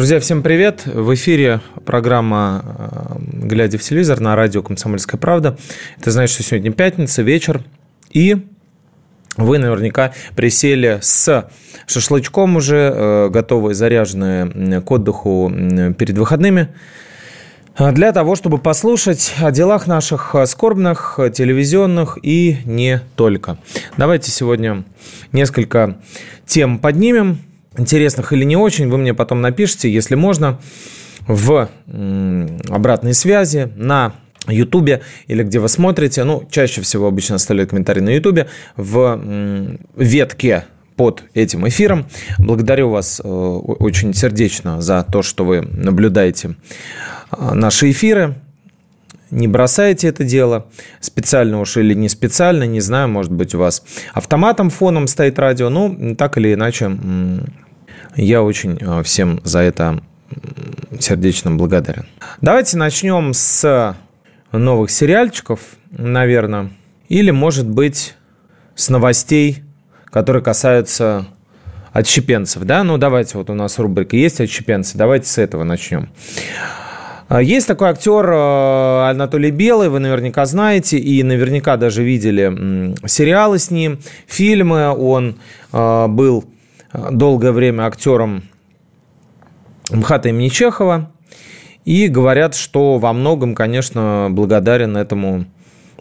Друзья, всем привет! В эфире программа э, «Глядя в телевизор» на радио «Комсомольская правда». Это значит, что сегодня пятница, вечер, и вы наверняка присели с шашлычком уже, э, готовые, заряженные к отдыху перед выходными, э, для того, чтобы послушать о делах наших скорбных, телевизионных и не только. Давайте сегодня несколько тем поднимем, интересных или не очень, вы мне потом напишите, если можно, в обратной связи на Ютубе или где вы смотрите, ну, чаще всего обычно оставляют комментарии на Ютубе, в ветке под этим эфиром. Благодарю вас э, очень сердечно за то, что вы наблюдаете э, наши эфиры. Не бросайте это дело, специально уж или не специально, не знаю, может быть, у вас автоматом фоном стоит радио, ну, так или иначе, я очень э, всем за это сердечно благодарен. Давайте начнем с новых сериальчиков, наверное, или, может быть, с новостей, которые касаются отщепенцев, да? Ну, давайте, вот у нас рубрика есть отщепенцы, давайте с этого начнем. А, Есть такой актер э, Анатолий Белый, вы наверняка знаете, и наверняка даже видели сериалы с ним, фильмы. Он э, был долгое время актером МХАТа имени Чехова. И говорят, что во многом, конечно, благодарен этому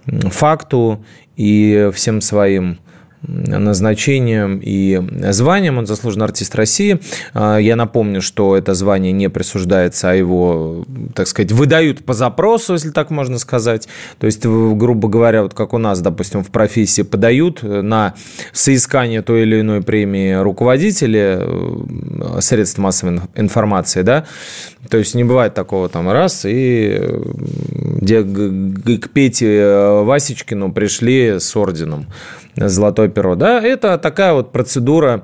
факту и всем своим назначением и званием. Он заслуженный артист России. А, Я напомню, что это звание не присуждается, а его, так сказать, выдают по запросу, если так можно сказать. То есть, грубо говоря, вот как у нас, допустим, в профессии подают на соискание той или иной премии руководители э, средств массовой ин- информации, да, то есть не бывает такого там раз, и э, где к Пете э, Васечкину пришли с орденом «Золотое перо». Да, это такая вот процедура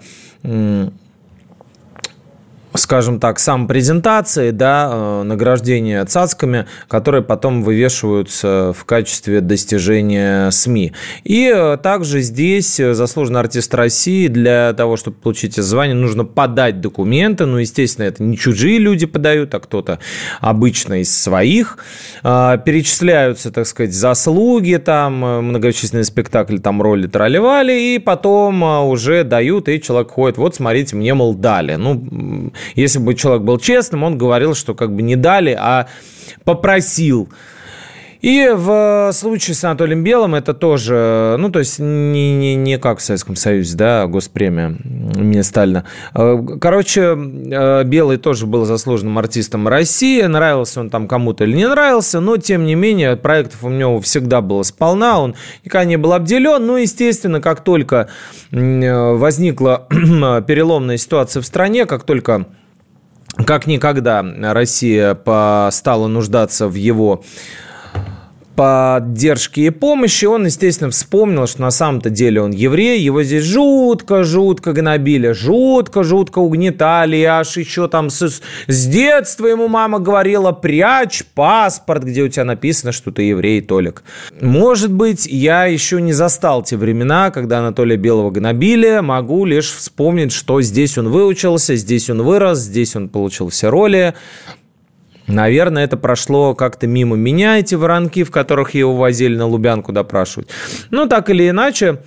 скажем так, самопрезентации, да, э, награждения цацками, которые потом вывешиваются в качестве достижения СМИ. И э, также здесь э, заслуженный артист России для того, чтобы получить звание, нужно подать документы. Ну, естественно, это не чужие люди подают, а кто-то обычно из своих. Э, Перечисляются, так сказать, заслуги, там, многочисленные спектакли, там, роли тролливали, и потом уже дают, и человек ходит, вот, смотрите, мне, мол, дали. Ну, если бы человек был честным, он говорил, что как бы не дали, а попросил. И в случае с Анатолием Белым это тоже, ну, то есть не, не, не как в Советском Союзе, да, госпремия имени Сталина. Э, Короче, э, Белый тоже был заслуженным артистом России, нравился он там кому-то или не нравился, но, тем не менее, проектов у него всегда было сполна, он никогда не был обделен, ну, естественно, как только э, возникла переломная ситуация в стране, как только как никогда Россия стала нуждаться в его поддержки и помощи, он, естественно, вспомнил, что на самом-то деле он еврей, его здесь жутко-жутко гнобили, жутко-жутко угнетали, аж еще там с, с детства ему мама говорила, прячь паспорт, где у тебя написано, что ты еврей, Толик. Может быть, я еще не застал те времена, когда Анатолия Белого гнобили, могу лишь вспомнить, что здесь он выучился, здесь он вырос, здесь он получил все роли, Наверное, это прошло как-то мимо меня, эти воронки, в которых его возили на Лубянку допрашивать. Ну, так или иначе,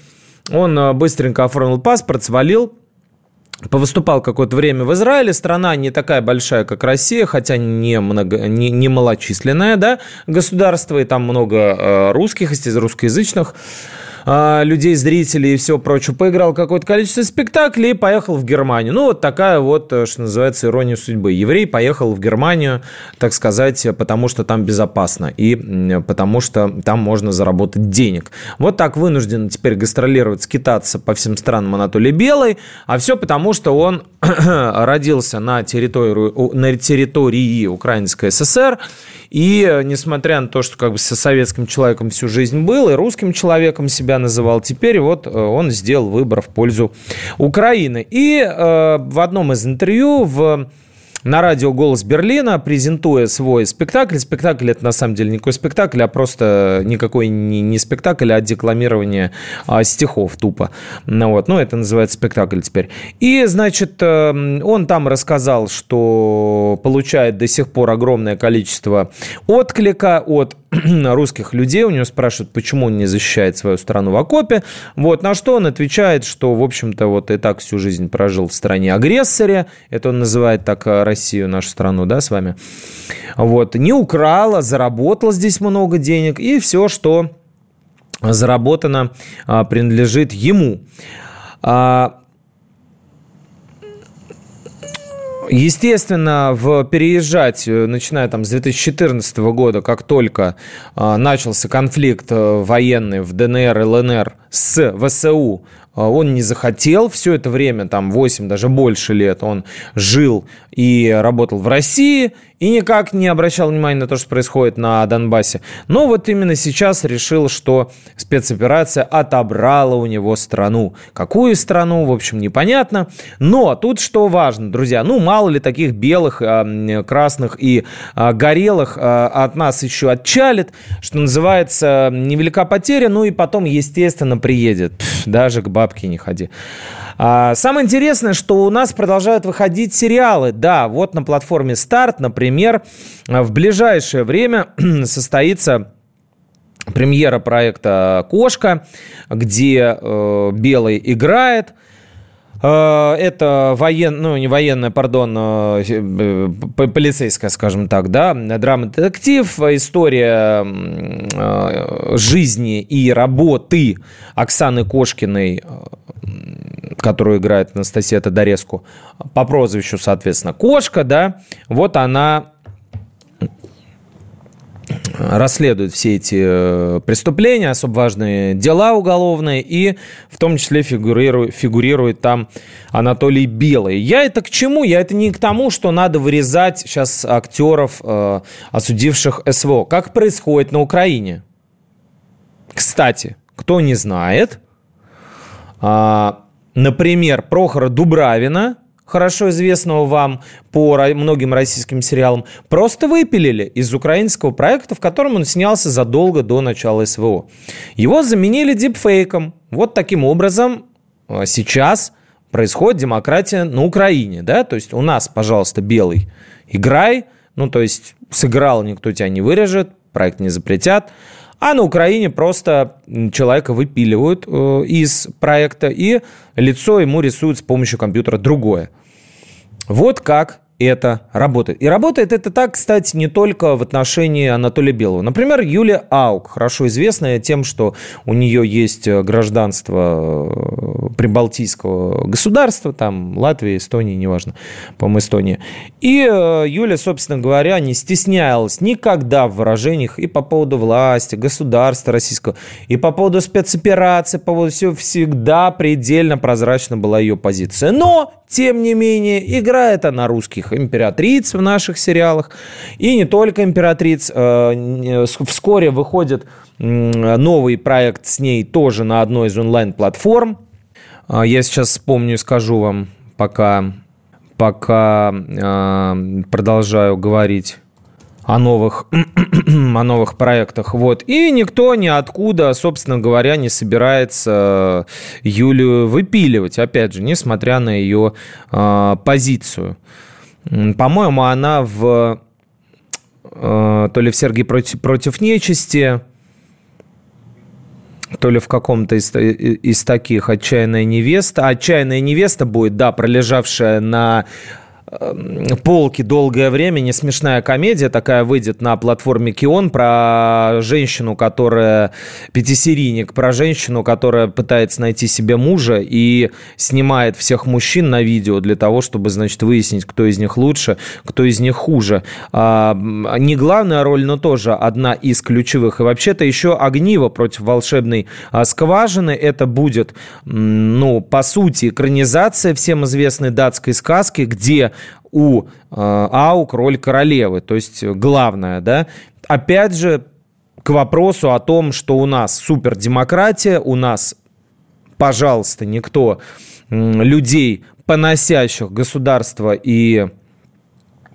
он э, быстренько оформил паспорт, свалил, Повыступал какое-то время в Израиле. Страна не такая большая, как Россия, хотя не, много, не, не малочисленное да, государство, и там много э, русских, из русскоязычных а, людей, зрителей и все прочее, поиграл какое-то количество спектаклей и поехал в Германию. Ну, вот такая вот, э, что называется, ирония судьбы. Еврей поехал в Германию, так сказать, потому что там безопасно и потому что там можно заработать денег. Вот так вынужден теперь гастролировать, скитаться по всем странам Анатолий Белый, а все потому, что он родился на территории, на территории Украинской ССР, и несмотря на то, что как бы со советским человеком всю жизнь был, и русским человеком себя называл, теперь вот э, он сделал выбор в пользу Украины. И э, в одном из интервью в на радио «Голос Берлина», презентуя свой спектакль. Спектакль – это на самом деле никакой спектакль, а просто никакой не, не спектакль, а декламирование а, стихов тупо. Ну, вот. ну, это называется спектакль теперь. И, значит, э, он там рассказал, что получает до сих пор огромное количество отклика от русских людей. У него спрашивают, почему он не защищает свою страну в окопе. Вот, на что он отвечает, что, в общем-то, вот и так всю жизнь прожил в стране агрессоре. Это он называет так э, Россию, нашу страну, да, с вами. Вот, не украла, заработала здесь много денег. И все, что заработано, а, принадлежит ему. А, Естественно, в переезжать, э, начиная там с 2014 года, как только э, начался конфликт э, военный в ДНР и ЛНР с ВСУ, а, он не захотел. Все это время, там 8, даже больше лет, он жил и работал в России, и никак не обращал внимания на то, что происходит на Донбассе. Но вот именно сейчас решил, что спецоперация отобрала у него страну. Какую страну, в общем, непонятно. Но тут что важно, друзья, ну мало ли таких белых, а, красных и а, горелых от нас еще отчалит, что называется, невелика потеря, ну и потом, естественно, приедет. даже к бабке не ходи. А, самое интересное, что у нас продолжают выходить сериалы. Да, вот на платформе Старт, например, в ближайшее время состоится премьера проекта «Кошка», где э, Белый играет – это воен, ну, не военная, пардон, э, э, полицейская, скажем так, да, драма-детектив, история жизни и работы Оксаны Кошкиной, которую играет Анастасия Тодореску, по прозвищу, соответственно, Кошка, да, вот она расследует все эти э, преступления, особо важные дела уголовные, и в том числе фигурирует, фигурирует там Анатолий Белый. Я это к чему? Я это не к тому, что надо вырезать сейчас актеров, э, осудивших СВО. Как происходит на Украине? Кстати, кто не знает, э, например, Прохора Дубравина – хорошо известного вам по многим российским сериалам, просто выпилили из украинского проекта, в котором он снялся задолго до начала СВО. Его заменили дипфейком. Вот таким образом а, сейчас происходит демократия на Украине. Да? То есть у нас, пожалуйста, белый, играй. Ну, то есть сыграл, никто тебя не вырежет, проект не запретят. А на Украине просто человека выпиливают э, из проекта, и лицо ему рисуют с помощью компьютера другое. Вот как это работает. И работает это так, кстати, не только в отношении Анатолия Белого. Например, Юлия Аук, хорошо известная тем, что у нее есть э, гражданство э, прибалтийского государства, там Латвия, Эстония, неважно, по-моему, Эстония. И э, Юля, собственно говоря, не стеснялась никогда в выражениях и по поводу власти, государства российского, и по поводу спецоперации, по поводу всего, всегда предельно прозрачна была ее позиция. Но, тем не менее, играет она русских всяких императриц в наших сериалах. И не только императриц. Э, вскоре выходит новый проект с ней тоже на одной из онлайн-платформ. А, я сейчас вспомню и скажу вам, пока, пока э, продолжаю говорить о новых, о новых проектах. Вот. И никто ниоткуда, собственно говоря, не собирается Юлию выпиливать. Опять же, несмотря на ее э, позицию. По-моему, она в э, то ли в Сергей против, против нечисти, то ли в каком-то из, из таких «Отчаянная невеста». «Отчаянная невеста» будет, да, пролежавшая на полки долгое время, не смешная комедия такая выйдет на платформе Кион про женщину, которая пятисерийник, про женщину, которая пытается найти себе мужа и снимает всех мужчин на видео для того, чтобы, значит, выяснить, кто из них лучше, кто из них хуже. А, не главная роль, но тоже одна из ключевых. И вообще-то еще огниво против волшебной а, скважины. Это будет, ну, по сути, экранизация всем известной датской сказки, где у э, Аук роль королевы, то есть главная, да. Опять же, к вопросу о том, что у нас супердемократия, у нас, пожалуйста, никто людей, поносящих государство и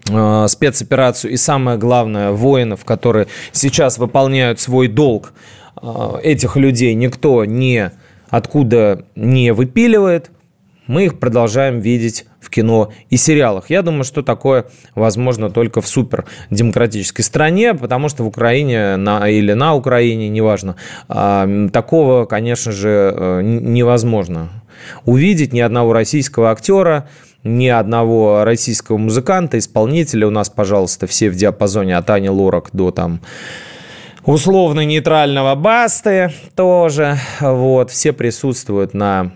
э, спецоперацию, и самое главное, воинов, которые сейчас выполняют свой долг, э, этих людей никто не откуда не выпиливает – мы их продолжаем видеть кино и сериалах. Я думаю, что такое возможно только в супер демократической стране, потому что в Украине на, или на Украине, неважно, а, такого, конечно же, э, невозможно увидеть ни одного российского актера, ни одного российского музыканта, исполнителя. У нас, пожалуйста, все в диапазоне от Ани Лорак до там условно-нейтрального Басты тоже. Вот, все присутствуют на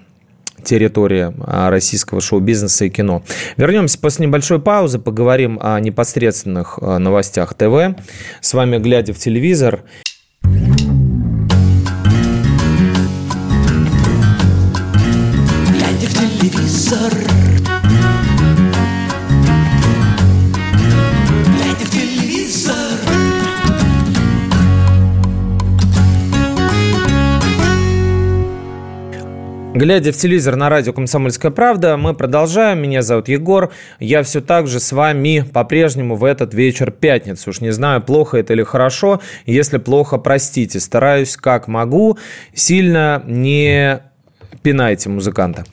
территория а, российского шоу-бизнеса и кино. Вернемся после небольшой паузы, поговорим о непосредственных а, новостях ТВ. С вами «Глядя в телевизор». Глядя в телевизор Глядя в телевизор на радио «Комсомольская правда», мы продолжаем. Меня зовут Егор. Я все так же с вами по-прежнему в этот вечер пятницы. Уж не знаю, плохо это или хорошо. Если плохо, простите. Стараюсь как могу. Сильно не пинайте музыканта.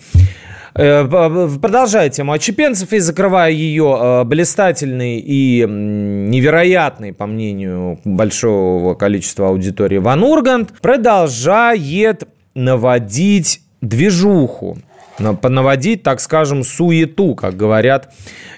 Э, продолжая тему Очепенцев и закрывая ее э, блистательный и невероятный, по мнению большого количества аудитории, Ван Ургант продолжает наводить движуху, понаводить, так скажем, суету, как говорят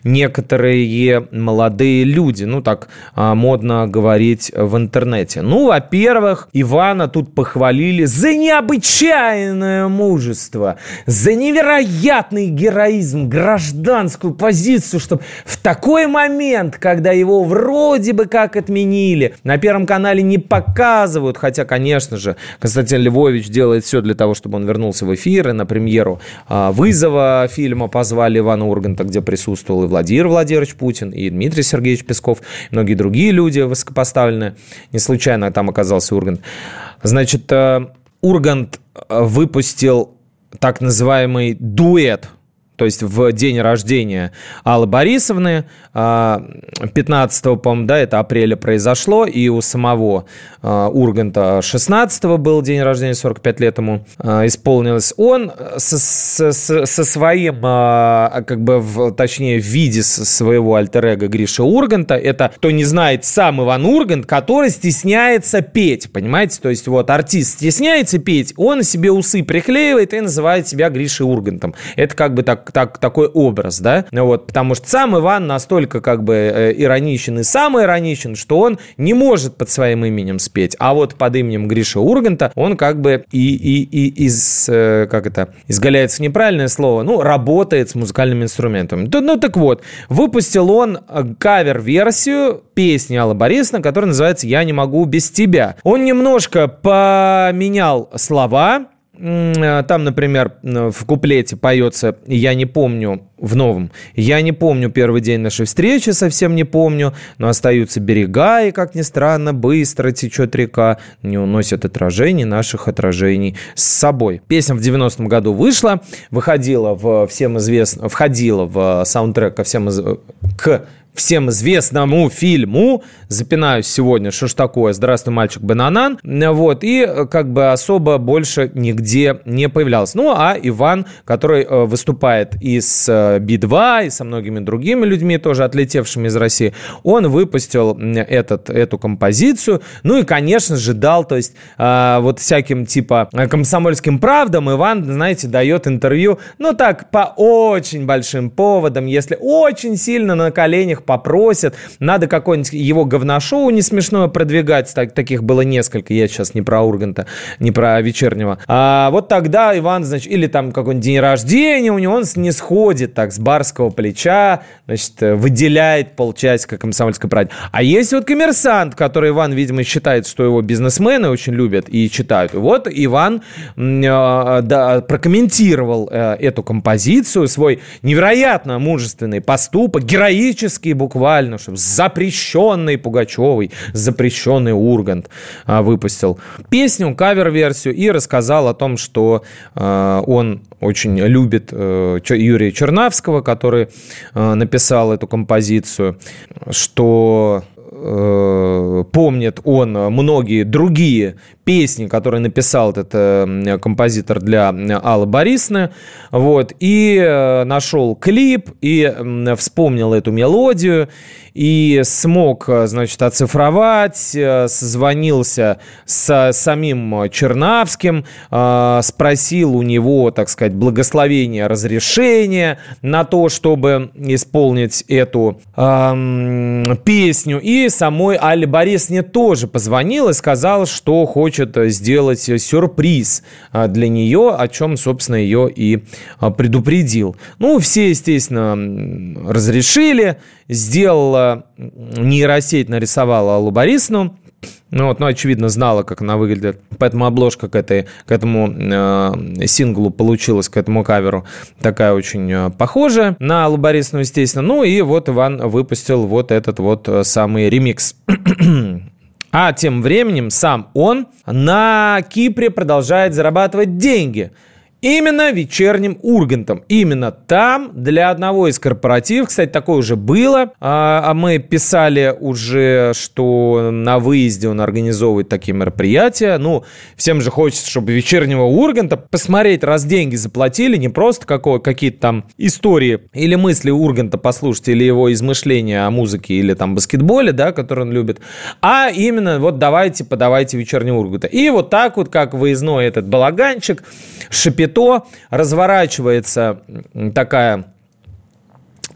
некоторые молодые люди. Ну, так а, модно говорить в интернете. Ну, во-первых, Ивана тут похвалили за необычайное мужество, за невероятный героизм, гражданскую позицию, чтобы в такой момент, когда его вроде бы как отменили, на Первом канале не показывают, хотя, конечно же, Константин Львович делает все для того, чтобы он вернулся в эфир и на премьеру вызова фильма позвали Ивана Урганта, где присутствовал и Владимир Владимирович Путин, и Дмитрий Сергеевич Песков, и многие другие люди высокопоставленные. Не случайно там оказался Ургант. Значит, э, Ургант э, выпустил так называемый дуэт то есть в день рождения Аллы Борисовны, 15 а, по-моему, да, это апреля произошло, и у самого а, Урганта 16 был день рождения, 45 лет ему а, исполнилось. Он со, со, со своим, как бы, в, точнее, в виде своего альтер-эго Гриша Урганта, это, кто не знает, сам Иван Ургант, который стесняется петь, понимаете? То есть вот артист стесняется петь, он себе усы приклеивает и называет себя Гришей Ургантом. Это как бы так так, такой образ, да, вот, потому что сам Иван настолько как бы э, ироничен и сам ироничен, что он не может под своим именем спеть, а вот под именем Гриша Урганта он как бы и, и, и из, э, как это, изгаляется неправильное слово, ну, работает с музыкальными инструментами. Ну, так вот, выпустил он э, кавер-версию песни Аллы Борисовны, которая называется «Я не могу без тебя». Он немножко поменял слова, там, например, в куплете поется, я не помню, в новом, я не помню первый день нашей встречи, совсем не помню, но остаются берега, и, как ни странно, быстро течет река, не уносят отражений наших отражений с собой. Песня в 90-м году вышла, выходила в всем известно, входила в саундтрек ко всем, к всем известному фильму. Запинаюсь сегодня, что ж такое, «Здравствуй, мальчик Бананан». Вот, и э, как бы особо больше нигде не появлялся. Ну, а Иван, который э, выступает и с э, Би-2, и со многими другими людьми, тоже отлетевшими из России, он выпустил этот, эту композицию. Ну и, конечно же, дал, то есть, вот всяким типа комсомольским правдам Иван, знаете, дает интервью, ну так, по очень большим поводам, если очень сильно на коленях попросят, надо какое-нибудь его говношоу не смешное продвигать, так, таких было несколько, я сейчас не про Урганта, не про вечернего. А вот тогда Иван, значит, или там какой-нибудь день рождения у него, он не сходит так с барского плеча, значит, выделяет полчасика комсомольской правде. А есть вот коммерсант, который Иван, видимо, считает, что его бизнесмены очень любят и читают. Вот Иван э, да, прокомментировал э, эту композицию, свой невероятно мужественный поступок, героический буквально, чтобы запрещенный Пугачевый, запрещенный Ургант а, выпустил песню, кавер-версию и рассказал о том, что а, он очень любит э, Юрия Чернавского, который э, написал эту композицию, что э, помнит он многие другие песни, которые написал этот э, композитор для Аллы Борисовны, вот, и э, нашел клип, и вспомнил эту мелодию, и смог, э, значит, оцифровать, созвонился с самим Чернавским, спросил у него, так сказать, благословение, разрешение на то, чтобы исполнить эту э, песню, и самой Алле Борисовне тоже позвонил и сказал, что хочет хочет сделать сюрприз а, для нее, о чем, собственно, ее и а, предупредил. Ну, все, естественно, разрешили. Сделала нейросеть, нарисовала Аллу Борисовну. Ну, вот, ну, очевидно, знала, как она выглядит. Поэтому обложка к, этой, к этому э, синглу получилась, к этому каверу, такая очень э, похожая на Аллу Борисовну, естественно. Ну, и вот Иван выпустил вот этот вот э, самый ремикс. А тем временем сам он на Кипре продолжает зарабатывать деньги – Именно вечерним Ургантом. Именно там для одного из корпоративов, кстати, такое уже было, а, а мы писали уже, что на выезде он организовывает такие мероприятия. Ну, всем же хочется, чтобы вечернего Урганта посмотреть, раз деньги заплатили, не просто какого, какие-то там истории или мысли Урганта послушать, или его измышления о музыке, или там баскетболе, да, который он любит, а именно вот давайте, подавайте вечернего Урганта. И вот так вот, как выездной этот балаганчик, шипит то разворачивается такая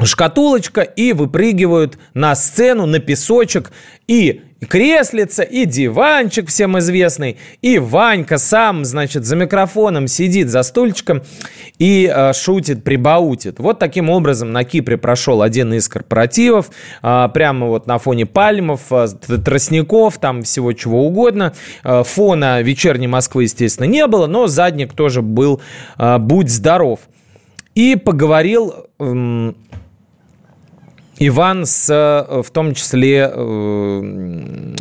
шкатулочка и выпрыгивают на сцену, на песочек и креслица, и диванчик всем известный, и Ванька сам, значит, за микрофоном сидит за стульчиком и э, шутит, прибаутит. Вот таким образом на Кипре прошел один из корпоративов, э, прямо вот на фоне пальмов, э, тростников, там всего чего угодно. Э, фона вечерней Москвы, естественно, не было, но задник тоже был э, «Будь здоров». И поговорил... Э, Иван с, э, в том числе, э,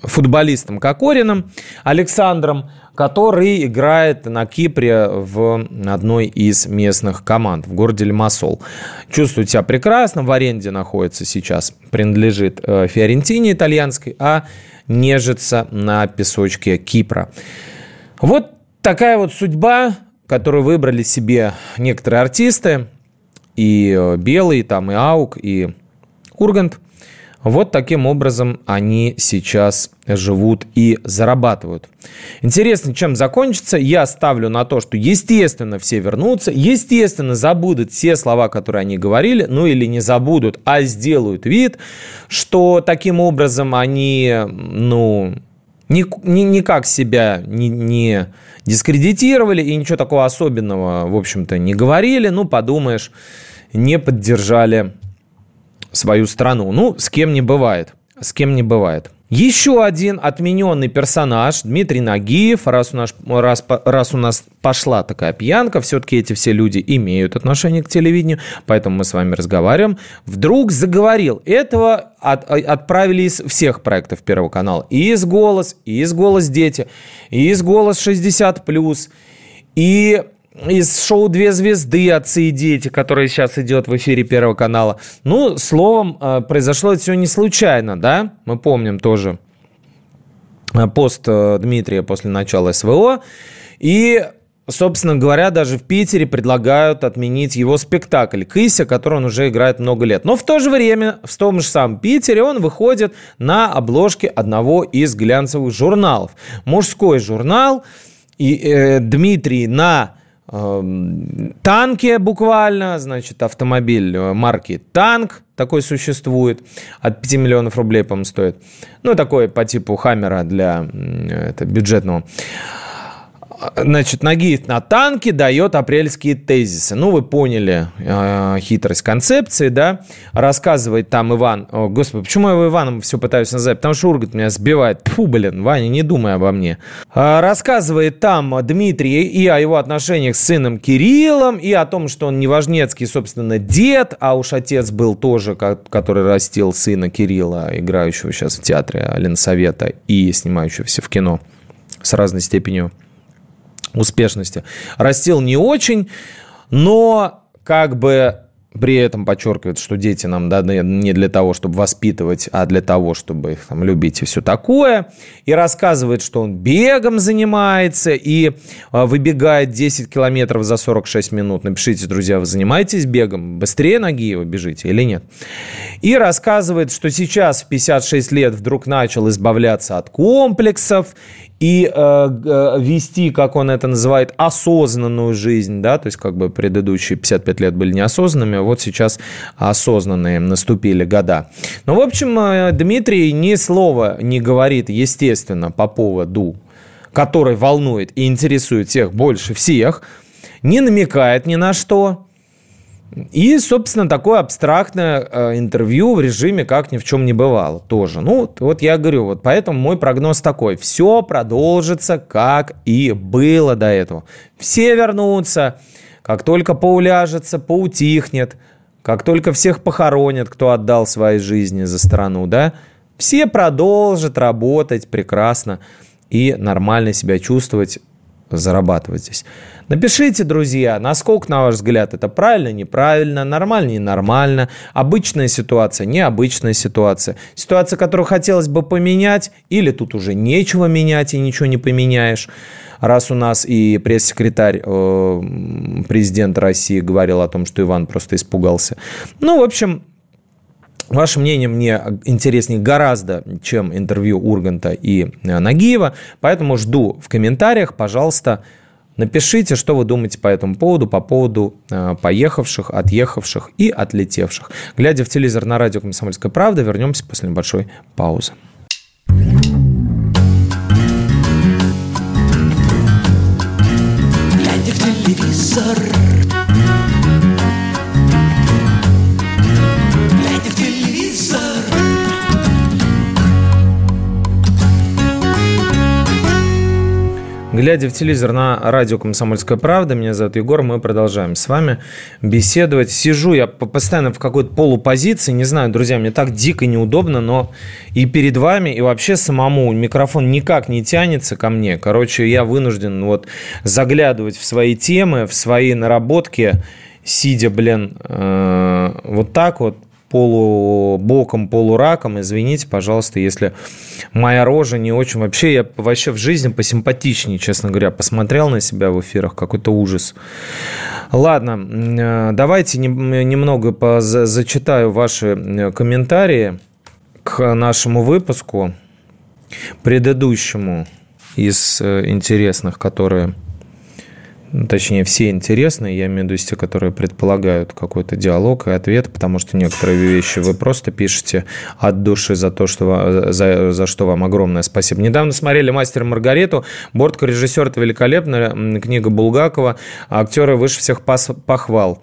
футболистом Кокориным Александром, который играет на Кипре в одной из местных команд в городе Лимассол. Чувствует себя прекрасно, в аренде находится сейчас, принадлежит э, Фиорентине итальянской, а нежится на песочке Кипра. Вот такая вот судьба, которую выбрали себе некоторые артисты и э, Белый, там и Аук, и Ургант. Вот таким образом они сейчас живут и зарабатывают. Интересно, чем закончится. Я ставлю на то, что, естественно, все вернутся, естественно, забудут все слова, которые они говорили, ну или не забудут, а сделают вид, что таким образом они, ну, ни, ни, никак себя не, не дискредитировали и ничего такого особенного, в общем-то, не говорили. Ну, подумаешь, не поддержали свою страну. Ну, с кем не бывает. С кем не бывает. Еще один отмененный персонаж, Дмитрий Нагиев, раз у нас, раз, раз у нас пошла такая пьянка, все-таки эти все люди имеют отношение к телевидению, поэтому мы с вами разговариваем, вдруг заговорил. Этого от, отправили из всех проектов Первого канала. И из «Голос», и из «Голос дети», и из «Голос 60+,» и из шоу «Две звезды. Отцы и дети», которое сейчас идет в эфире Первого канала. Ну, словом, э, произошло это все не случайно, да? Мы помним тоже э, пост э, Дмитрия после начала СВО. И собственно говоря, даже в Питере предлагают отменить его спектакль «Кыся», который он уже играет много лет. Но в то же время в том же самом Питере он выходит на обложке одного из глянцевых журналов. Мужской журнал. И э, Дмитрий на эм, танке буквально, значит, автомобиль э, марки «Танк», такой существует, от 5 миллионов рублей, по-моему, стоит. Ну, такой по типу «Хаммера» для это, бюджетного значит, Нагиев на танке дает апрельские тезисы. Ну, вы поняли э, хитрость концепции, да? Рассказывает там Иван... О, господи, почему я его Иваном все пытаюсь назвать? Потому что Ургат меня сбивает. Фу, блин, Ваня, не думай обо мне. Э, рассказывает там Дмитрий и о его отношениях с сыном Кириллом, и о том, что он неважнецкий, собственно, дед, а уж отец был тоже, который растил сына Кирилла, играющего сейчас в театре Ленсовета и снимающегося в кино с разной степенью успешности. Растил не очень, но как бы при этом подчеркивает, что дети нам даны не для того, чтобы воспитывать, а для того, чтобы их там любить и все такое. И рассказывает, что он бегом занимается и а, выбегает 10 километров за 46 минут. Напишите, друзья, вы занимаетесь бегом? Быстрее ноги вы бежите или нет? И рассказывает, что сейчас в 56 лет вдруг начал избавляться от комплексов и э, э, вести, как он это называет, осознанную жизнь, да, то есть как бы предыдущие 55 лет были неосознанными, а вот сейчас осознанные наступили года. Ну, в общем, э, Дмитрий ни слова не говорит, естественно, по поводу, который волнует и интересует всех больше всех, не намекает ни на что, и, собственно, такое абстрактное э, интервью в режиме как ни в чем не бывало тоже. Ну, вот я говорю, вот поэтому мой прогноз такой. Все продолжится, как и было до этого. Все вернутся, как только поуляжется, поутихнет, как только всех похоронят, кто отдал свои жизни за страну, да, все продолжат работать прекрасно и нормально себя чувствовать, зарабатывать здесь. Напишите, друзья, насколько, на ваш взгляд, это правильно, неправильно, нормально, ненормально, обычная ситуация, необычная ситуация, ситуация, которую хотелось бы поменять, или тут уже нечего менять и ничего не поменяешь, раз у нас и пресс-секретарь э, президента России говорил о том, что Иван просто испугался. Ну, в общем, Ваше мнение мне интереснее гораздо, чем интервью Урганта и э, Нагиева, поэтому жду в комментариях, пожалуйста, Напишите, что вы думаете по этому поводу, по поводу э, поехавших, отъехавших и отлетевших. Глядя в телевизор на радио «Комсомольская правда», вернемся после небольшой паузы. Глядя в телевизор Глядя в телевизор на радио «Комсомольская правда», меня зовут Егор, мы продолжаем с вами беседовать. Сижу я постоянно в какой-то полупозиции, не знаю, друзья, мне так дико неудобно, но и перед вами, и вообще самому микрофон никак не тянется ко мне. Короче, я вынужден вот заглядывать в свои темы, в свои наработки, сидя, блин, э, вот так вот, полубоком, полураком. Извините, пожалуйста, если моя рожа не очень... Вообще, я вообще в жизни посимпатичнее, честно говоря. Посмотрел на себя в эфирах, какой-то ужас. Ладно, э, давайте немного зачитаю ваши э, комментарии к нашему выпуску, предыдущему из э, интересных, которые точнее, все интересные, я имею в виду те, которые предполагают какой-то диалог и ответ, потому что некоторые вещи вы просто пишете от души за то, что, за, за что вам огромное спасибо. Недавно смотрели «Мастер Маргариту», Бортко режиссер это великолепная книга Булгакова, актеры выше всех похвал.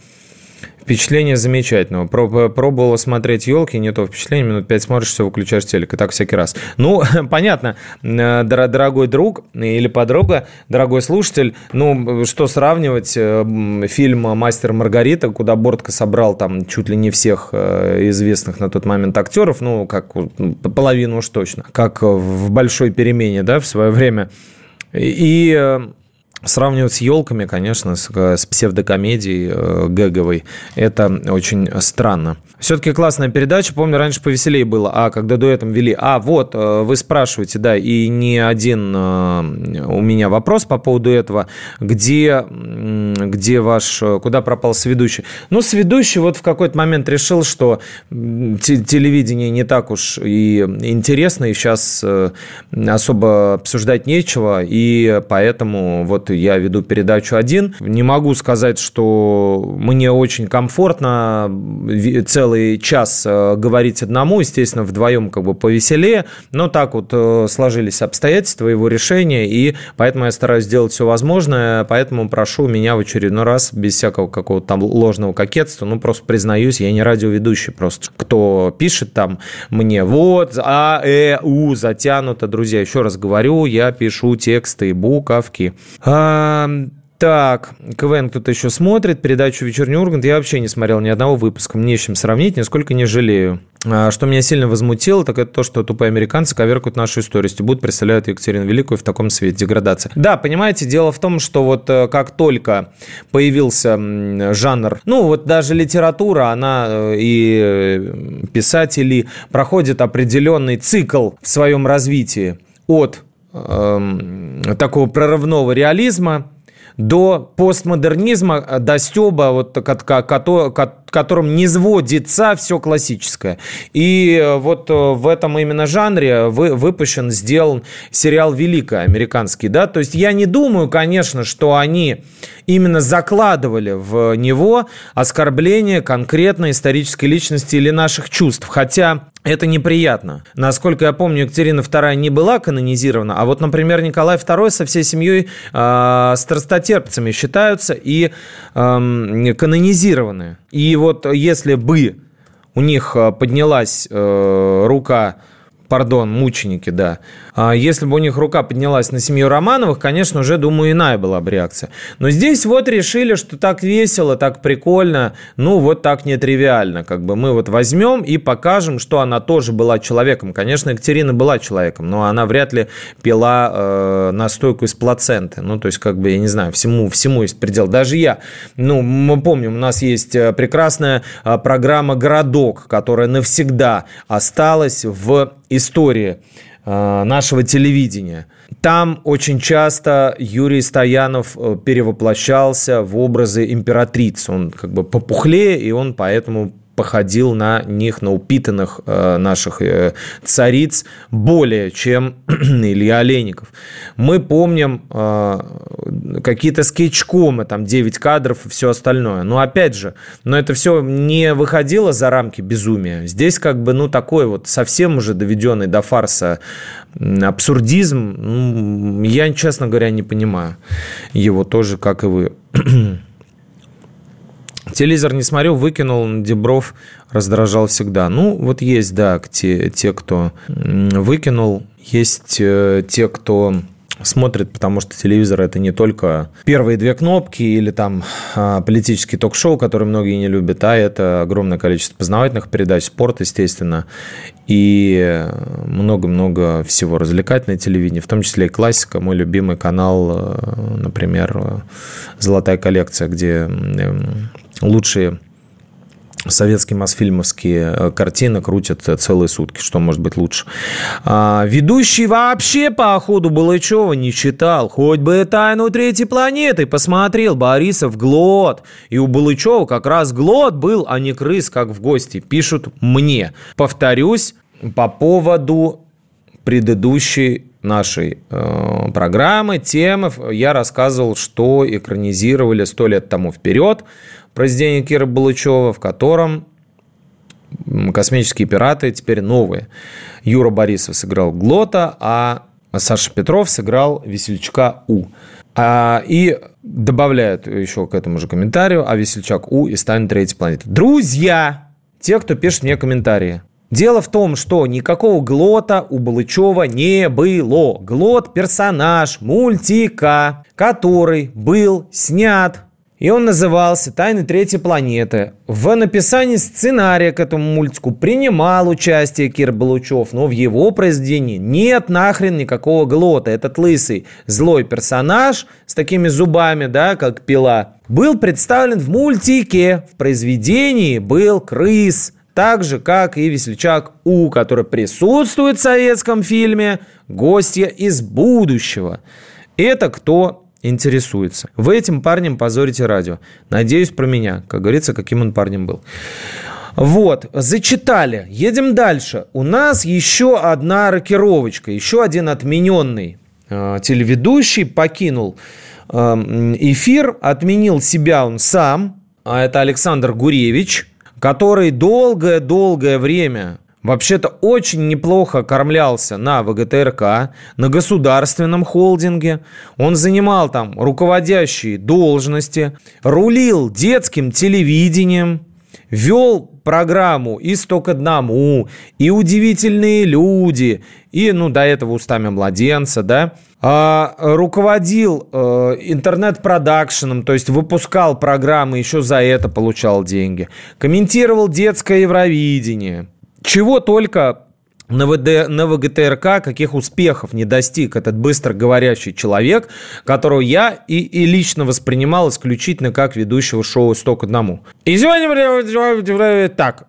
Впечатление замечательного. Пробовала смотреть елки, не то впечатление, минут пять смотришь, все, выключаешь телек, и так всякий раз. Ну, понятно, э, дорогой друг или подруга, дорогой слушатель, ну, что сравнивать, э, фильм «Мастер Маргарита», куда Бортко собрал там чуть ли не всех э, известных на тот момент актеров, ну, как половину уж точно, как в «Большой перемене», да, в свое время. И Сравнивать с елками, конечно, с, с псевдокомедией э, гэговой, это очень странно. Все-таки классная передача. Помню, раньше повеселее было. А, когда дуэтом вели. А, вот, э, вы спрашиваете, да, и не один э, у меня вопрос по поводу этого. Где, где ваш, э, куда пропал сведущий? Ну, сведущий вот в какой-то момент решил, что телевидение не так уж и интересно, и сейчас особо обсуждать нечего, и поэтому вот я веду передачу один. Не могу сказать, что мне очень комфортно целый час э, говорить одному, естественно, вдвоем как бы повеселее, но так вот э, сложились обстоятельства его решения, и поэтому я стараюсь сделать все возможное, поэтому прошу меня в очередной раз без всякого какого-то там ложного кокетства, ну, просто признаюсь, я не радиоведущий просто. Кто пишет там мне, вот, а, э, у, затянуто, друзья, еще раз говорю, я пишу тексты, буковки. А, так, КВН кто-то еще смотрит, передачу «Вечерний Ургант». Я вообще не смотрел ни одного выпуска, мне с чем сравнить, нисколько не жалею. А, что меня сильно возмутило, так это то, что тупые американцы коверкают нашу историю, будут представляют Екатерину Великую в таком свете, деградация. Да, понимаете, дело в том, что вот э, как только появился жанр, ну вот даже литература, она э, и э, писатели проходят определенный цикл в своем развитии от э, такого прорывного реализма до постмодернизма, э, до стеба, вот, которым не сводится все классическое. И э, вот э, в этом именно жанре вы, выпущен, сделан сериал «Великая» американский. Да? То есть я не думаю, конечно, что они именно закладывали в него оскорбление конкретной исторической личности или наших чувств. Хотя это неприятно. Насколько я помню, Екатерина II не была канонизирована, а вот, например, Николай II со всей семьей э, страстотерпцами считаются и э, канонизированы. И вот если бы у них поднялась э, рука пардон, мученики, да. А если бы у них рука поднялась на семью Романовых, конечно, уже, думаю, иная была бы реакция. Но здесь вот решили, что так весело, так прикольно, ну вот так нетривиально. Как бы мы вот возьмем и покажем, что она тоже была человеком. Конечно, Екатерина была человеком, но она вряд ли пила э, настойку из плаценты. Ну, то есть, как бы, я не знаю, всему, всему есть предел. Даже я, ну, мы помним, у нас есть э, прекрасная э, программа «Городок», которая навсегда осталась в истории э, нашего телевидения. Там очень часто Юрий Стоянов э, перевоплощался в образы императрицы. Он как бы попухлее, и он поэтому походил на них, на упитанных э, наших э, цариц более, чем Илья Олейников. Мы помним э, какие-то скетчкомы, там 9 кадров и все остальное. Но опять же, но это все не выходило за рамки безумия. Здесь как бы, ну, такой вот совсем уже доведенный до фарса абсурдизм, ну, я, честно говоря, не понимаю его тоже, как и вы. Телевизор не смотрю, выкинул, Дебров раздражал всегда. Ну, вот есть, да, те, те кто выкинул, есть э, те, кто смотрит, потому что телевизор это не только первые две кнопки или там а, политический ток-шоу, которые многие не любят, а это огромное количество познавательных передач, спорт, естественно, и много-много всего развлекательное телевидение, в том числе и классика, мой любимый канал, э, например, «Золотая коллекция», где лучшие советские мосфильмовские э, картины крутят целые сутки. Что может быть лучше? А, ведущий вообще по ходу Балычева не читал. Хоть бы «Тайну третьей планеты» посмотрел Борисов Глот. И у Балычева как раз Глот был, а не крыс, как в гости. Пишут мне. Повторюсь, по поводу предыдущей нашей э, программы, темы, я рассказывал, что экранизировали сто лет тому вперед произведение Кира Балычева, в котором космические пираты теперь новые. Юра Борисов сыграл Глота, а Саша Петров сыграл Весельчака У. А, и добавляют еще к этому же комментарию, а Весельчак У и станет третьей планетой. Друзья, те, кто пишет мне комментарии, Дело в том, что никакого Глота у Балычева не было. Глот – персонаж мультика, который был снят И он назывался «Тайны третьей планеты». В написании сценария к этому мультику принимал участие Кир Балучев, но в его произведении нет нахрен никакого глота. Этот лысый злой персонаж с такими зубами, да, как пила, был представлен в мультике. В произведении был крыс – так же, как и весельчак У, который присутствует в советском фильме «Гостья из будущего». Это кто интересуется. Вы этим парнем позорите радио. Надеюсь, про меня. Как говорится, каким он парнем был. Вот, зачитали. Едем дальше. У нас еще одна рокировочка, еще один отмененный э, телеведущий покинул э, эфир, отменил себя он сам. А это Александр Гуревич, который долгое-долгое время вообще-то очень неплохо кормлялся на ВГТРК, на государственном холдинге. Он занимал там руководящие должности, рулил детским телевидением, вел программу «И сто к одному», и «Удивительные люди», и, ну, до этого «Устами младенца», да, а, руководил э, интернет-продакшеном, то есть выпускал программы, еще за это получал деньги, комментировал детское Евровидение – чего только на, ВД, на ВГТРК каких успехов не достиг этот быстро говорящий человек, которого я и, и лично воспринимал исключительно как ведущего шоу «Сто к одному». И сегодня так,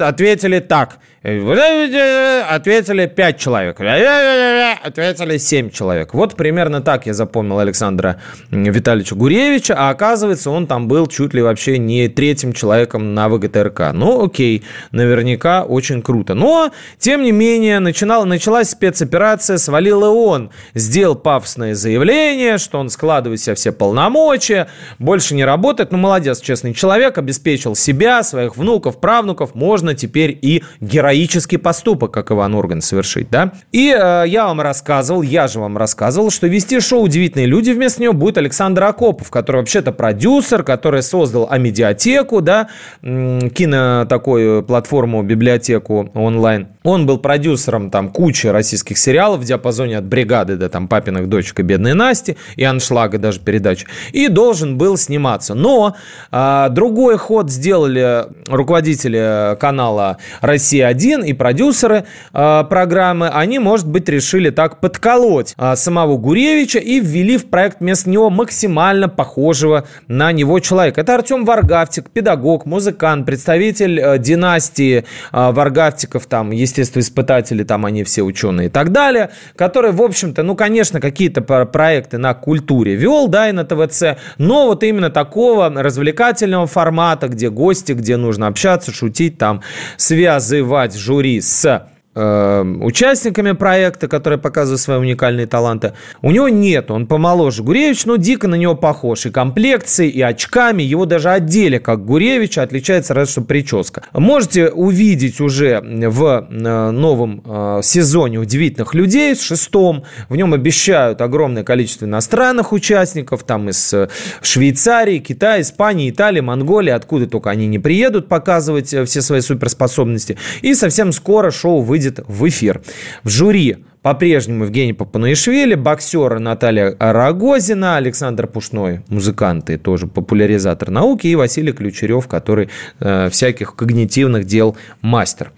ответили так – Ответили 5 человек. Ответили 7 человек. Вот примерно так я запомнил Александра Витальевича Гуревича, а оказывается, он там был чуть ли вообще не третьим человеком на ВГТРК. Ну, окей, наверняка очень круто. Но, тем не менее, начинал, началась спецоперация, свалил и он. Сделал пафосное заявление, что он складывает себе все полномочия, больше не работает. Ну, молодец, честный человек, обеспечил себя, своих внуков, правнуков. Можно теперь и героически героический поступок, как Иван Урган совершить, да? И э, я вам рассказывал, я же вам рассказывал, что вести шоу «Удивительные люди» вместо него будет Александр Акопов, который вообще-то продюсер, который создал Амедиатеку, да, кино такую платформу, библиотеку онлайн. Он был продюсером там кучи российских сериалов в диапазоне от «Бригады» до там «Папиных дочек» и «Бедной Насти» и «Аншлага» даже передач. И должен был сниматься. Но э, другой ход сделали руководители канала «Россия-1», один и продюсеры э, программы, они, может быть, решили так подколоть э, самого Гуревича и ввели в проект вместо него максимально похожего на него человека. Это Артем Варгавтик, педагог, музыкант, представитель э, династии э, Варгавтиков, там, естествоиспытатели, там они все ученые и так далее, который, в общем-то, ну, конечно, какие-то проекты на культуре вел, да, и на ТВЦ, но вот именно такого развлекательного формата, где гости, где нужно общаться, шутить, там, связывать собрать жюри с э, участниками проекта, которые показывают свои уникальные таланты. У него нет, он помоложе Гуревич, но дико на него похож. И комплекцией, и очками. Его даже одели как Гуревич, отличается разве что прическа. Можете увидеть уже в э, новом э, сезоне «Удивительных людей» с шестом. В нем обещают огромное количество иностранных участников, там из Швейцарии, Китая, Испании, Италии, Монголии, откуда только они не приедут показывать все свои суперспособности. И совсем скоро шоу выйдет выйдет в эфир. В жюри по-прежнему Евгений Папануишвили, боксер Наталья Рогозина, Александр Пушной, музыканты, тоже популяризатор науки, и Василий Ключерев, который э, всяких когнитивных дел мастер.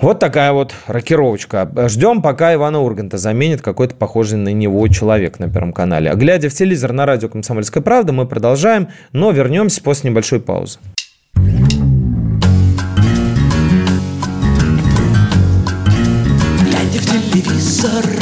Вот такая вот рокировочка. Ждем, пока Ивана Урганта заменит какой-то похожий на него человек на Первом канале. Глядя в телевизор на радио «Комсомольская правда», мы продолжаем, но вернемся после небольшой паузы. Телевизор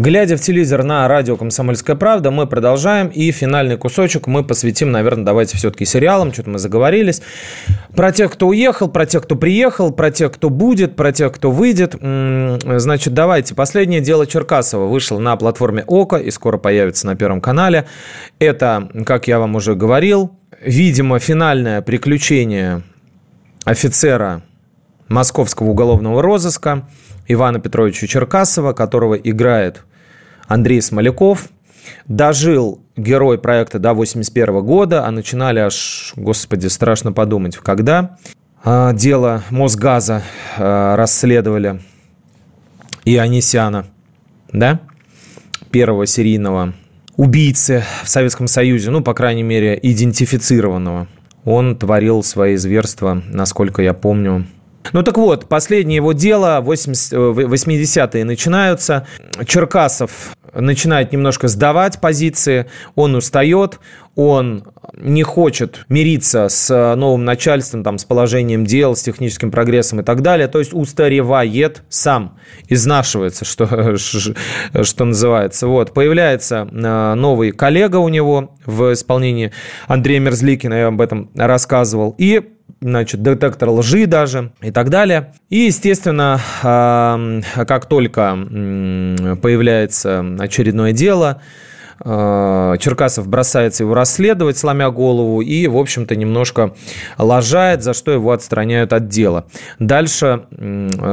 Глядя в телевизор на радио «Комсомольская правда», мы продолжаем. И финальный кусочек мы посвятим, наверное, давайте все-таки сериалам. Что-то мы заговорились. Про тех, кто уехал, про тех, кто приехал, про тех, кто будет, про тех, кто выйдет. Значит, давайте. Последнее дело Черкасова вышло на платформе ОКО и скоро появится на Первом канале. Это, как я вам уже говорил, видимо, финальное приключение офицера московского уголовного розыска – Ивана Петровича Черкасова, которого играет Андрей Смоляков. Дожил герой проекта до 81 года, а начинали аж, господи, страшно подумать, когда а, дело Мосгаза а, расследовали и Анисяна, да, первого серийного убийцы в Советском Союзе, ну, по крайней мере, идентифицированного. Он творил свои зверства, насколько я помню, ну так вот, последнее его дело, 80-е начинаются. Черкасов начинает немножко сдавать позиции, он устает, он не хочет мириться с новым начальством, там, с положением дел, с техническим прогрессом и так далее, то есть устаревает сам, изнашивается, что, что называется. Вот. Появляется э, новый коллега у него в исполнении Андрея Мерзликина, я об этом рассказывал, и значит, детектор лжи даже и так далее. И, естественно, как только появляется очередное дело, а, Черкасов бросается его расследовать, сломя голову, и, в общем-то, немножко лажает, за что его отстраняют от дела. Дальше,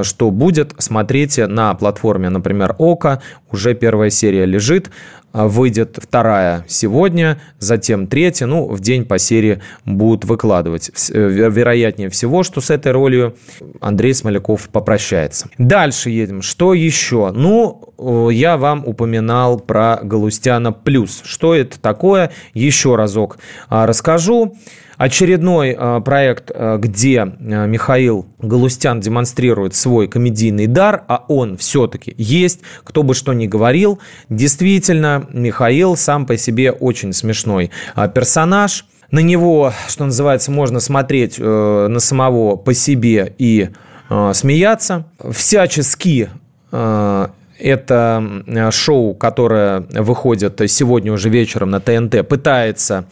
что будет, смотрите на платформе, например, ОКО, уже первая серия лежит, выйдет вторая сегодня, затем третья, ну, в день по серии будут выкладывать. Э, вероятнее всего, что с этой ролью Андрей Смоляков попрощается. Дальше едем. Что еще? Ну, я вам упоминал про Галустяна Плюс. Что это такое? Еще разок а, расскажу. Очередной э, проект, э, где э, Михаил Галустян демонстрирует свой комедийный дар, а он все-таки есть, кто бы что ни говорил. Действительно, Михаил сам по себе очень смешной персонаж. На него, что называется, можно смотреть на самого по себе и смеяться. Всячески это шоу, которое выходит сегодня уже вечером на ТНТ, пытается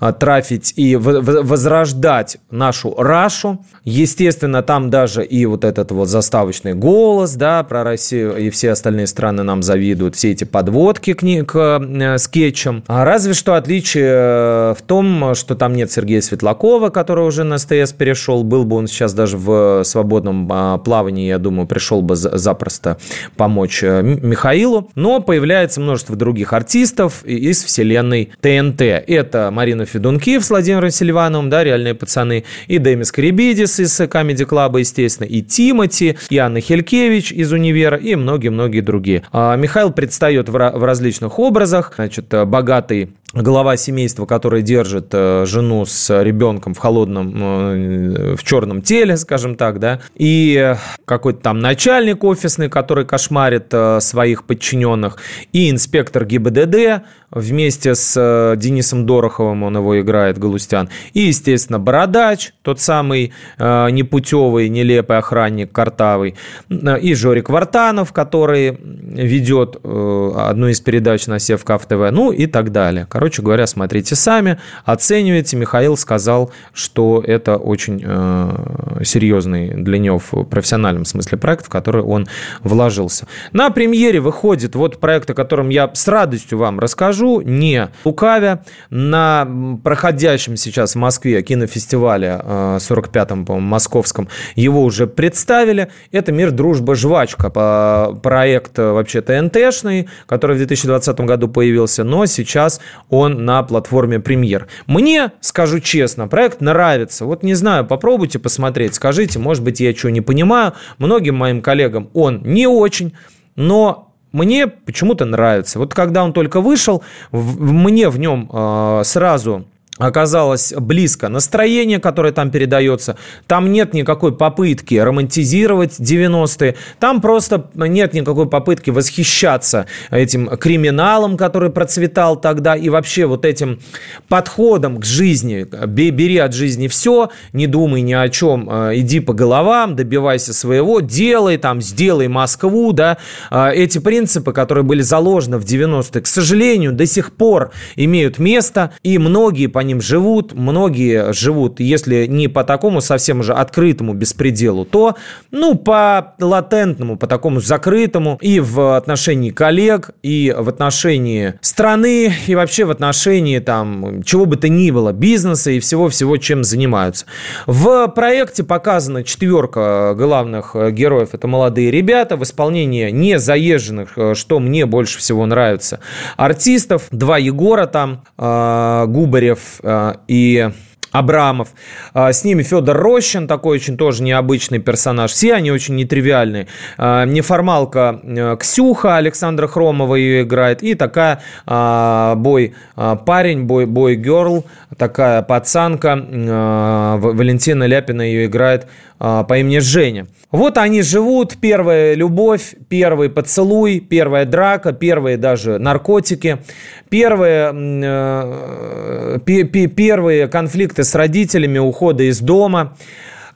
а, трафить и возрождать нашу Рашу. Естественно, там даже и вот этот вот заставочный голос, да, про Россию и все остальные страны нам завидуют, все эти подводки к, к э, скетчам. А разве что отличие э, в том, что там нет Сергея Светлакова, который уже на СТС перешел. Был бы он сейчас даже в свободном а, плавании, я думаю, пришел бы запросто помочь э, Михаилу, но появляется множество других артистов из вселенной ТНТ. Это Марина Федункив с Владимиром Селивановым, да, «Реальные пацаны», и Демис Карибидис из Comedy Club, естественно, и Тимати, и Анна Хелькевич из «Универа», и многие-многие другие. А Михаил предстает в различных образах, значит, богатый глава семейства, который держит э, жену с ребенком в холодном, э, в черном теле, скажем так, да, и какой-то там начальник офисный, который кошмарит э, своих подчиненных, и инспектор ГИБДД, вместе с э, Денисом Дороховым, он его играет, Галустян, и, естественно, Бородач, тот самый э, непутевый, нелепый охранник, картавый, и Жорик Вартанов, который ведет э, одну из передач на Севкав ТВ, ну и так далее. Короче говоря, смотрите сами, оценивайте. Михаил сказал, что это очень серьезный для него в профессиональном смысле проект, в который он вложился. На премьере выходит вот проект, о котором я с радостью вам расскажу, скажу, не лукавя, на проходящем сейчас в Москве кинофестивале 45-м, э, по-моему, московском, его уже представили. Это «Мир, дружба, жвачка», проект э, вообще ТНТшный, который в 2020 году появился, но сейчас он на платформе премьер. Мне, скажу честно, проект нравится. Вот не знаю, попробуйте посмотреть, скажите, может быть, я чего не понимаю. Многим моим коллегам он не очень, но мне почему-то нравится. Вот когда он только вышел, мне в нем э, сразу оказалось близко настроение, которое там передается. Там нет никакой попытки романтизировать 90-е. Там просто нет никакой попытки восхищаться этим криминалом, который процветал тогда, и вообще вот этим подходом к жизни. Бери от жизни все, не думай ни о чем, э, иди по головам, добивайся своего, делай там, сделай Москву, да. Э, эти принципы, которые были заложены в 90-е, к сожалению, до сих пор имеют место, и многие по ним живут. Многие живут, если не по такому совсем уже открытому беспределу, то, ну, по латентному, по такому закрытому и в отношении коллег, и в отношении страны, и вообще в отношении там чего бы то ни было, бизнеса и всего-всего, чем занимаются. В проекте показана четверка главных героев. Это молодые ребята в исполнении не заезженных, что мне больше всего нравится, артистов. Два Егора там, э, Губарев э, и Абрамов. А, с ними Федор Рощин, такой очень тоже необычный персонаж. Все они очень нетривиальные. А, неформалка э, Ксюха Александра Хромова ее играет. И такая бой парень, бой, бой герл, такая пацанка Валентина Ляпина ее играет по имени Женя. Вот они живут, первая любовь, первый поцелуй, первая драка, первые даже наркотики, первые, э, первые конфликты с родителями, ухода из дома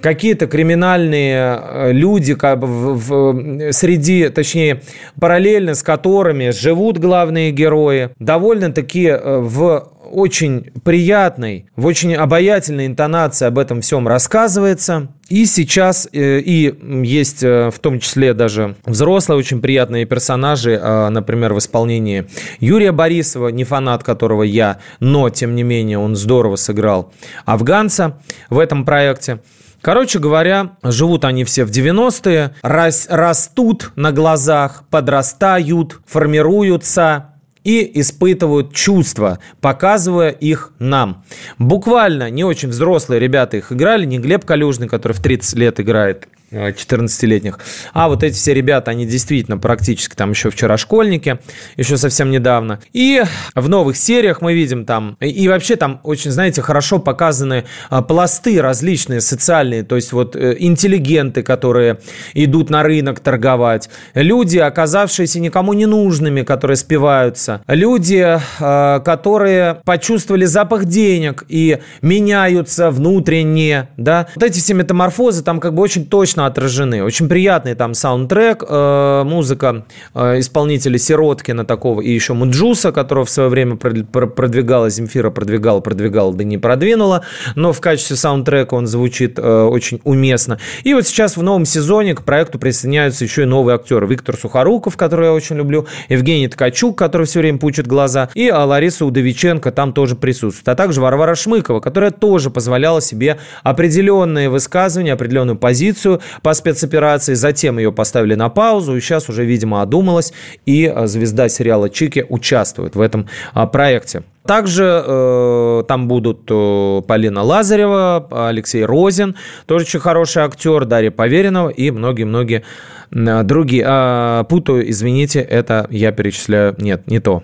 какие-то криминальные э, люди как бы в, в, среди, точнее, параллельно с которыми живут главные герои, довольно-таки э, в очень приятной, в очень обаятельной интонации об этом всем рассказывается. И сейчас э, и есть в том числе даже взрослые очень приятные персонажи, а, например, в исполнении Юрия Борисова, не фанат которого я, но тем не менее он здорово сыграл афганца в этом проекте. Короче говоря, живут они все в 90-е, рас, растут на глазах, подрастают, формируются и испытывают чувства, показывая их нам. Буквально не очень взрослые ребята их играли, не Глеб Калюжный, который в 30 лет играет 14-летних. А вот эти все ребята, они действительно практически там еще вчера школьники, еще совсем недавно. И в новых сериях мы видим там, и вообще там очень, знаете, хорошо показаны а, пласты различные социальные, то есть вот э, интеллигенты, которые идут на рынок торговать, люди, оказавшиеся никому не нужными, которые спиваются, люди, а, которые почувствовали запах денег и меняются внутренне, да. Вот эти все метаморфозы там как бы очень точно точно отражены. Очень приятный там саундтрек, э, музыка э, исполнителя Сироткина такого и еще Муджуса, которого в свое время продвигала Земфира, продвигала, продвигала, да не продвинула, но в качестве саундтрека он звучит э, очень уместно. И вот сейчас в новом сезоне к проекту присоединяются еще и новые актеры. Виктор Сухоруков, которого я очень люблю, Евгений Ткачук, который все время пучит глаза, и Лариса Удовиченко там тоже присутствует. А также Варвара Шмыкова, которая тоже позволяла себе определенные высказывания, определенную позицию по спецоперации. Затем ее поставили на паузу, и сейчас уже, видимо, одумалась, и а, звезда сериала «Чики» участвует в этом а, проекте. Также э, там будут э, Полина Лазарева, Алексей Розин, тоже очень хороший актер, Дарья Поверенова и многие-многие э, другие. А, путаю, извините, это я перечисляю. Нет, не то.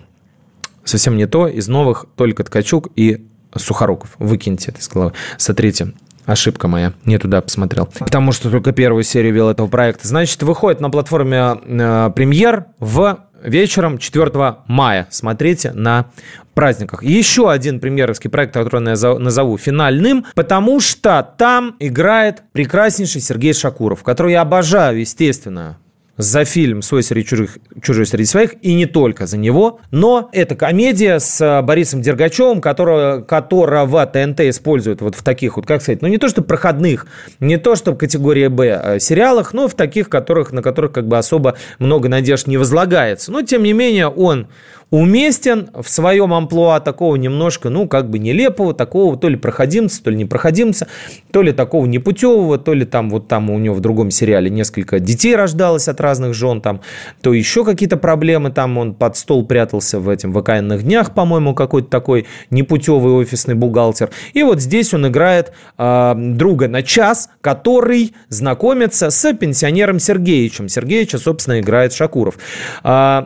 Совсем не то. Из новых только Ткачук и Сухоруков. Выкиньте это из головы. Сотрите. Ошибка моя, не туда посмотрел. Потому что только первую серию вел этого проекта. Значит, выходит на платформе э, премьер в вечером 4 мая. Смотрите на праздниках. Еще один премьеровский проект, который я назову финальным, потому что там играет прекраснейший Сергей Шакуров, которого я обожаю, естественно, за фильм «Свой среди чужих, чужой среди своих» и не только за него. Но это комедия с э, Борисом Дергачевым, которого, которого ТНТ использует вот в таких вот, как сказать, ну не то что проходных, не то что в категории «Б» э, сериалах, но в таких, которых, на которых как бы особо много надежд не возлагается. Но, тем не менее, он уместен в своем амплуа такого немножко, ну, как бы нелепого, такого то ли проходимца, то ли не проходимца, то ли такого непутевого, то ли там вот там у него в другом сериале несколько детей рождалось от разных жен, там, то еще какие-то проблемы, там он под стол прятался в этим вакаянных днях, по-моему, какой-то такой непутевый офисный бухгалтер. И вот здесь он играет э, друга на час, который знакомится с пенсионером Сергеевичем. Сергеевича, собственно, играет Шакуров. Э,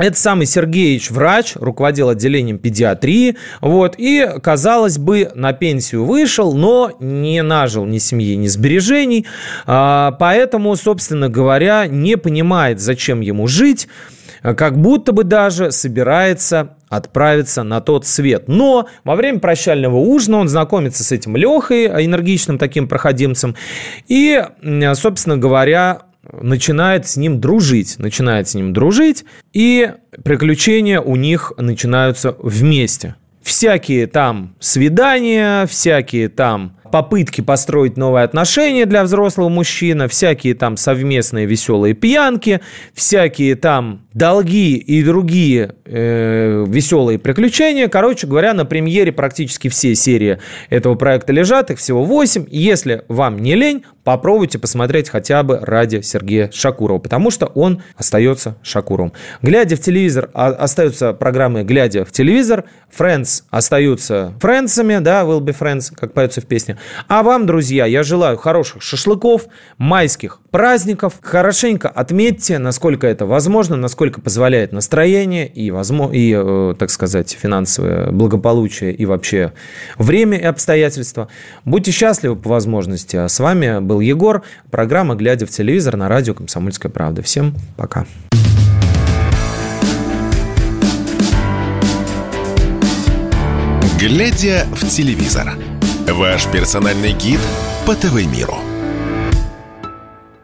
это самый Сергеевич врач, руководил отделением педиатрии, вот, и, казалось бы, на пенсию вышел, но не нажил ни семьи, ни сбережений, а, поэтому, собственно говоря, не понимает, зачем ему жить, как будто бы даже собирается отправиться на тот свет. Но во время прощального ужина он знакомится с этим Лехой, энергичным таким проходимцем, и, собственно говоря, начинает с ним дружить, начинает с ним дружить, и приключения у них начинаются вместе. всякие там свидания, всякие там попытки построить новые отношения для взрослого мужчины, всякие там совместные веселые пьянки, всякие там долги и другие э, веселые приключения. Короче говоря, на премьере практически все серии этого проекта лежат, их всего 8. Если вам не лень, попробуйте посмотреть хотя бы ради Сергея Шакурова, потому что он остается Шакуровым. Глядя в телевизор, а, остаются программы «Глядя в телевизор», Friends остаются френдсами, да, will be friends, как поется в песне. А вам, друзья, я желаю хороших шашлыков, майских праздников. Хорошенько отметьте, насколько это возможно, насколько позволяет настроение и, возможно, и э, так сказать, финансовое благополучие и вообще время и обстоятельства. Будьте счастливы по возможности. А с вами был Егор. Программа «Глядя в телевизор» на радио «Комсомольская правда». Всем пока. «Глядя в телевизор» – ваш персональный гид по ТВ-миру.